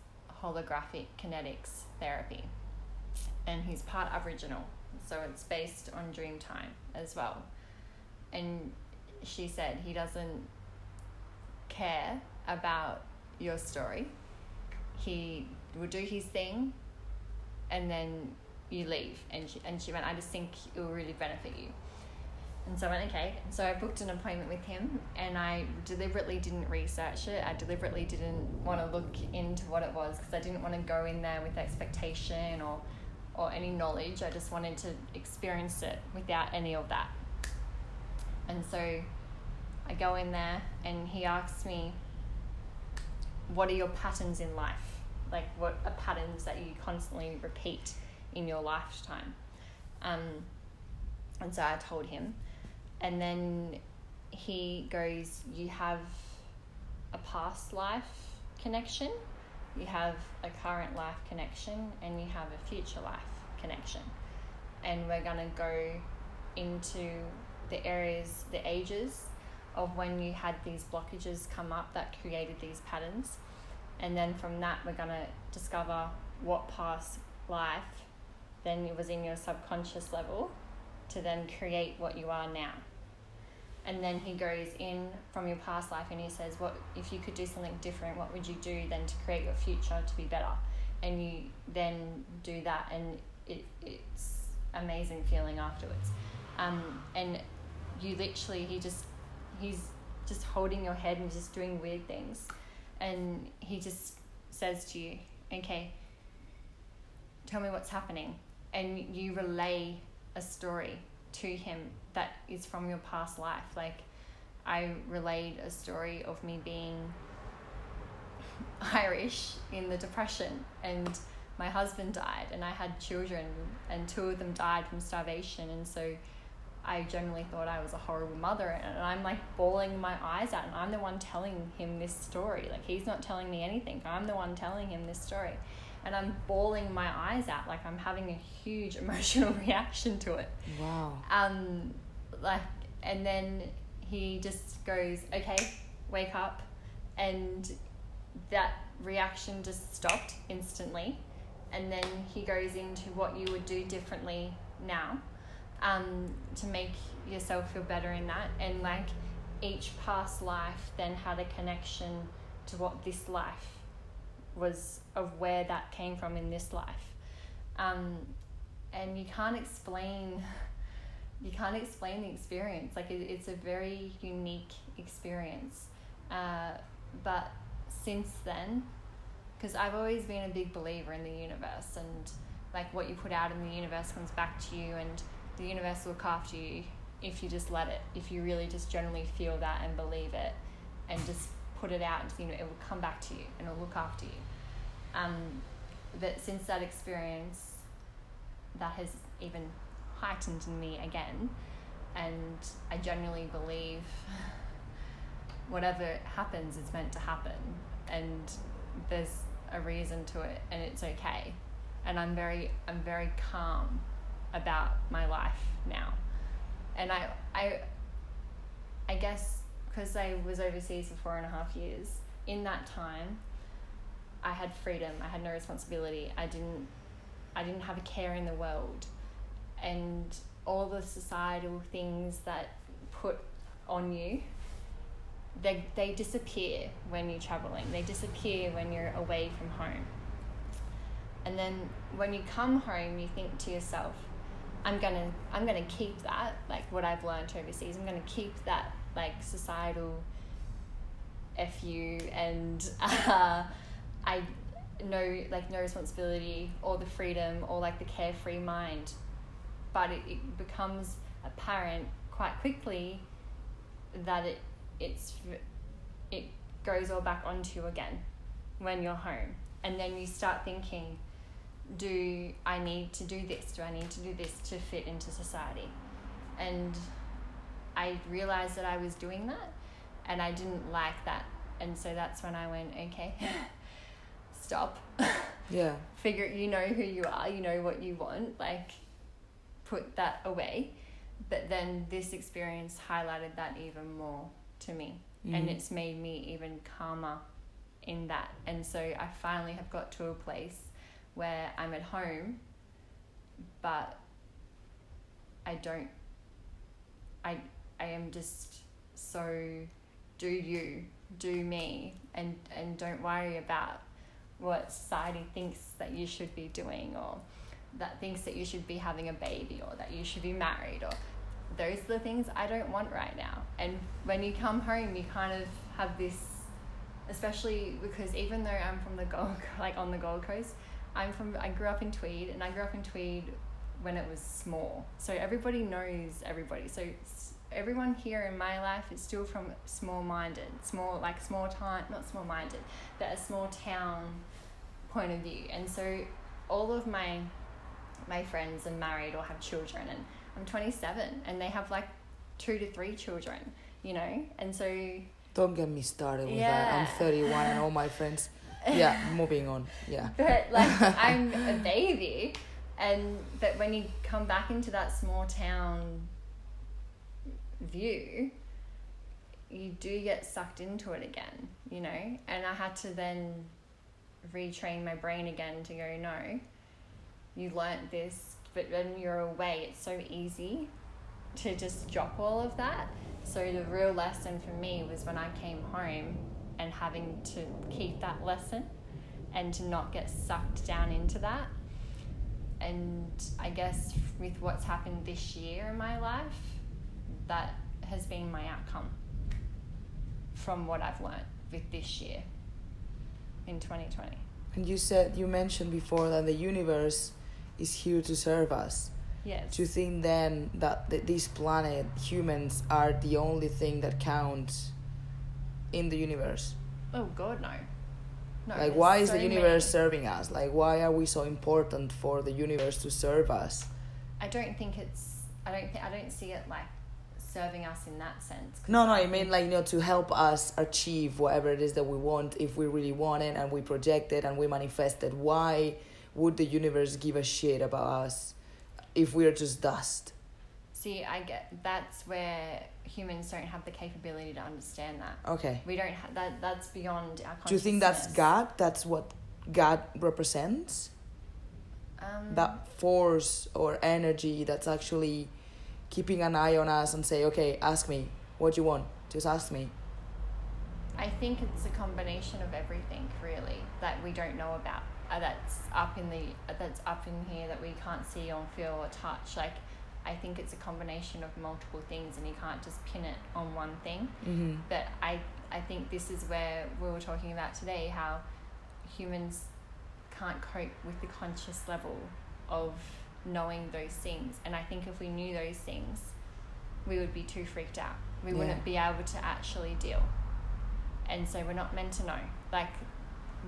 holographic kinetics therapy, and he's part Aboriginal, so it's based on dream time as well. And she said he doesn't care about your story. He will do his thing, and then you leave. And she and she went, I just think it will really benefit you. And so I went, okay. And so I booked an appointment with him and I deliberately didn't research it. I deliberately didn't want to look into what it was because I didn't want to go in there with expectation or, or any knowledge. I just wanted to experience it without any of that. And so I go in there and he asks me, What are your patterns in life? Like, what are patterns that you constantly repeat in your lifetime? Um, and so I told him. And then he goes, You have a past life connection, you have a current life connection, and you have a future life connection. And we're going to go into the areas, the ages of when you had these blockages come up that created these patterns. And then from that, we're going to discover what past life then it was in your subconscious level to then create what you are now. And then he goes in from your past life and he says, What if you could do something different, what would you do then to create your future to be better? And you then do that and it, it's amazing feeling afterwards. Um, and you literally he just he's just holding your head and just doing weird things. And he just says to you, Okay, tell me what's happening. And you relay a story to him that is from your past life. Like, I relayed a story of me being Irish in the Depression and my husband died and I had children and two of them died from starvation and so I generally thought I was a horrible mother and I'm like bawling my eyes out and I'm the one telling him this story. Like he's not telling me anything. I'm the one telling him this story. And I'm bawling my eyes out like I'm having a huge emotional reaction to it. Wow. Um like and then he just goes okay wake up. And that reaction just stopped instantly. And then he goes into what you would do differently now um, to make yourself feel better in that and like each past life then had a connection to what this life was of where that came from in this life. Um, and you can't explain you can't explain the experience. Like it, it's a very unique experience. Uh, but since then because I've always been a big believer in the universe and like what you put out in the universe comes back to you and the universe will look after you if you just let it if you really just generally feel that and believe it and just put it out into the universe it will come back to you and it'll look after you. Um, but since that experience that has even heightened in me again and I genuinely believe whatever happens is meant to happen and there's a reason to it and it's okay. And i'm very i'm very calm about my life now. And i i i guess because i was overseas for four and a half years in that time i had freedom i had no responsibility i didn't i didn't have a care in the world. And all the societal things that put on you they, they disappear when you're traveling. They disappear when you're away from home. And then when you come home you think to yourself i'm gonna i'm gonna keep that like what i've learned overseas i'm gonna keep that like societal fu and uh, i no like no responsibility or the freedom or like the carefree mind. But it, it becomes apparent quite quickly that it it's it goes all back onto you again when you're home. And then you start thinking do i need to do this do i need to do this to fit into society? And i realized that i was doing that and i didn't like that. And so that's when i went okay stop. Yeah. Figure you know who you are you know what you want like put that away. But then this experience highlighted that even more to me mm. and it's made me even calmer in that. And so i finally have got to a place where i'm at home but i don't i i am just so do you do me and and don't worry about what society thinks that you should be doing or that thinks that you should be having a baby or that you should be married or those are the things I don't want right now. And when you come home, you kind of have this, especially because even though I'm from the Gold, like on the Gold Coast, I'm from, I grew up in Tweed and I grew up in Tweed when it was small. So everybody knows everybody. So everyone here in my life is still from small minded, small, like small town, not small minded, but a small town point of view. And so all of my, my friends are married or have children and I'm 27 and they have like two to three children, you know? And so. Don't get me started with yeah. that. I'm 31 and all my friends. Yeah, moving on. Yeah. But like, I'm a baby. And but when you come back into that small town view, you do get sucked into it again, you know? And I had to then retrain my brain again to go, no, you learnt this but when you're away, it's so easy to just drop all of that. So the real lesson for me was when I came home and having to keep that lesson and to not get sucked down into that. And I guess with what's happened this year in my life, that has been my outcome from what I've learned with this year in 2020. And you said, you mentioned before that the universe is here to serve us. Yes. You think then that th- this planet, humans, are the only thing that counts in the universe? oh God, no. No. like, why is so the universe many- serving us? Like, why are we so important for the universe to serve us? I don't think it's. I don't think. I don't see it like serving us in that sense No, no, I mean like you know to help us achieve whatever it is that we want if we really want it and we project it and we manifest it. Why would the universe give a shit about us if we're just dust? See, I get that's where humans don't have the capability to understand that. Okay. We don't have that. That's beyond our. Do you think that's. God? That's what God represents? Um, That force or energy that's actually keeping an eye on us and say, okay, ask me what you want. Just ask me. I think it's a combination of everything, really, that we don't know about. Uh, that's up in the uh, that's up in here that we can't see or feel or touch. Like, I think it's a combination of multiple things, and you can't just pin it on one thing. Mm-hmm. But I I think this is where we were talking about today how humans can't cope with the conscious level of knowing those things, and I think if we knew those things, we would be too freaked out. We Yeah. wouldn't be able to actually deal and so we're not meant to know like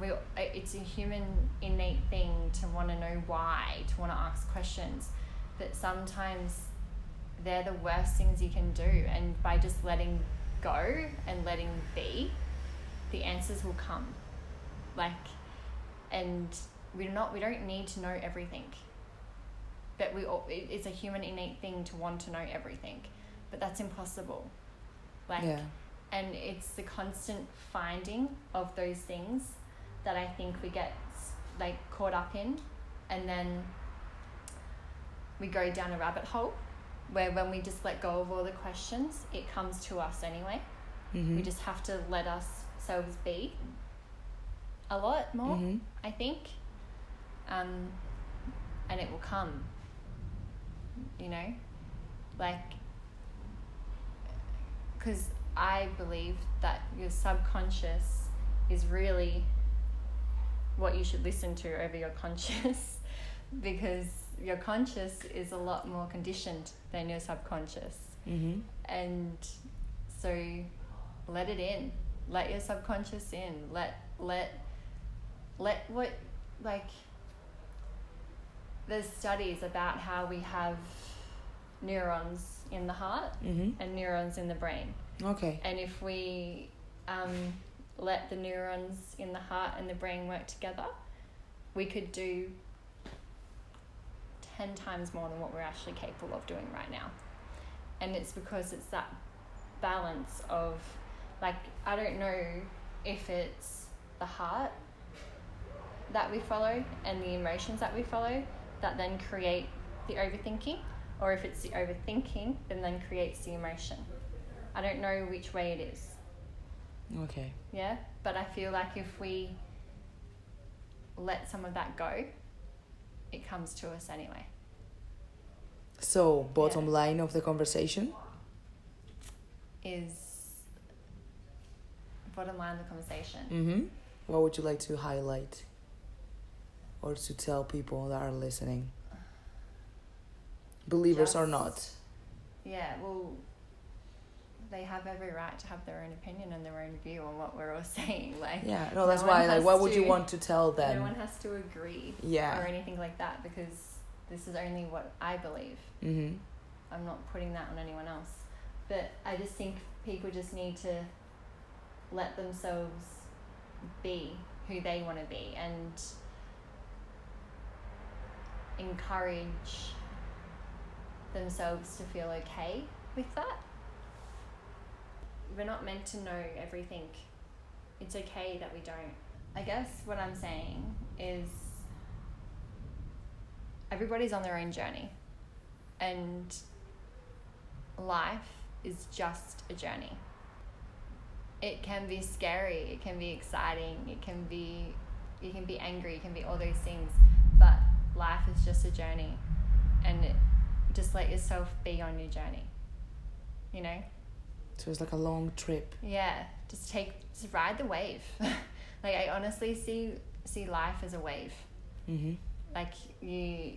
we it's a human innate thing to want to know why to want to ask questions but sometimes they're the worst things you can do and by just letting go and letting be the answers will come. Like and we're not we don't need to know everything. But we all, it's a human innate thing to want to know everything but that's impossible. Like yeah. and it's the constant finding of those things that I think we get like caught up in and then we go down a rabbit hole where when we just let go of all the questions it comes to us anyway. Mm-hmm. we just have to let ourselves be a lot more hmm I think. Um and it will come you know? Like because I believe that your subconscious is really what you should listen to over your conscious because your conscious is a lot more conditioned than your subconscious. Hmm and so let it in. Let your subconscious in. Let let let what like there's studies about how we have neurons in the heart hmm and neurons in the brain. Okay. and if we um, let the neurons in the heart and the brain work together we could do 10 times more than what we're actually capable of doing right now. And it's because it's that balance of like i don't know if it's the heart that we follow and the emotions that we follow that then create the overthinking or if it's the overthinking then then creates the emotion. I don't know which way it is. Okay. yeah? But i feel like if we let some of that go it comes to us anyway So, bottom Yeah. line of the conversation. is bottom line of the conversation Mm-hmm. What would you like to highlight or to tell people that are listening? Believers or not. yeah well they have every right to have their own opinion and their own view on what we're all saying like Yeah, no, that's no why. Like, what would you want to tell them? no one has to agree Yeah. or anything like that because this is only what i believe Mm-hmm. I'm not putting that on anyone else. But I just think people just need to let themselves be who they want to be and encourage themselves to feel okay with that. We're not meant to know everything. It's okay that we don't. I guess what I'm saying is everybody's on their own journey and life is just a journey. It can be scary, it can be exciting, it can be you can be angry, it can be all those things, but life is just a journey and it, just let yourself be on your journey. You know? So it's like a long trip. Yeah, just take just ride the wave. like I honestly see see life as a wave Mm-hmm. like you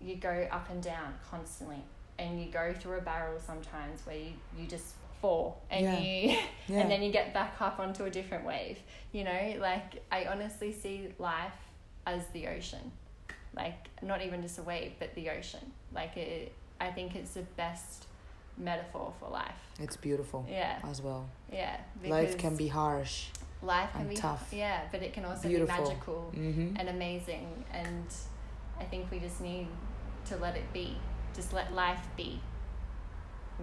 you go up and down constantly and you go through a barrel sometimes where you, you just fall and Yeah. you Yeah. and then you get back up onto a different wave you know like i honestly see life as the ocean like not even just a wave but the ocean like it i think it's the best metaphor for life It's beautiful yeah as well. yeah Life can be harsh. life can and be tough. yeah but it can also Beautiful. be magical Mm-hmm. and amazing and i think we just need to let it be just let life be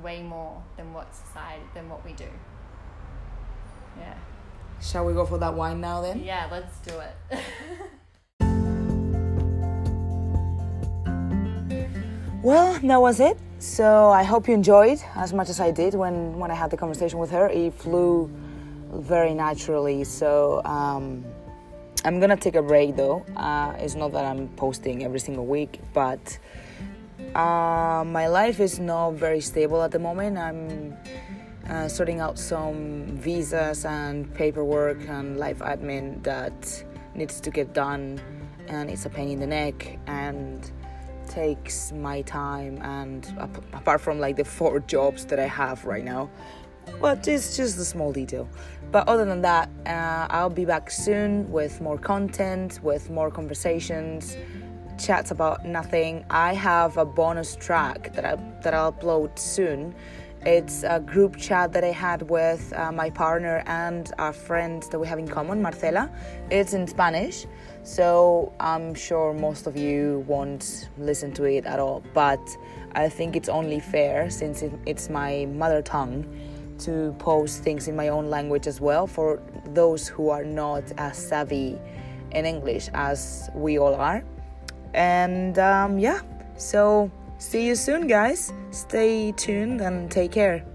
way more than what society than what we do yeah Shall we go for that wine now then? yeah let's do it Well, that was it. So I hope you enjoyed as much as I did when, when I had the conversation with her. It flew very naturally. So um, I'm gonna take a break though. Uh, it's not that I'm posting every single week, but uh, my life is not very stable at the moment. I'm uh, sorting out some visas and paperwork and life admin that needs to get done, and it's a pain in the neck and takes my time. And apart from like the four jobs that I have right now, but it's just a small detail. But other than that, uh, I'll be back soon with more content, with more conversations, chats about nothing. I have a bonus track that I that I'll upload soon. It's a group chat that I had with uh, my partner and our friend that we have in common, Marcela. It's in Spanish, so I'm sure most of you won't listen to it at all. But I think it's only fair since it, it's my mother tongue to post things in my own language as well for those who are not as savvy in English as we all are. And um, yeah, so see you soon, guys. Stay tuned and take care.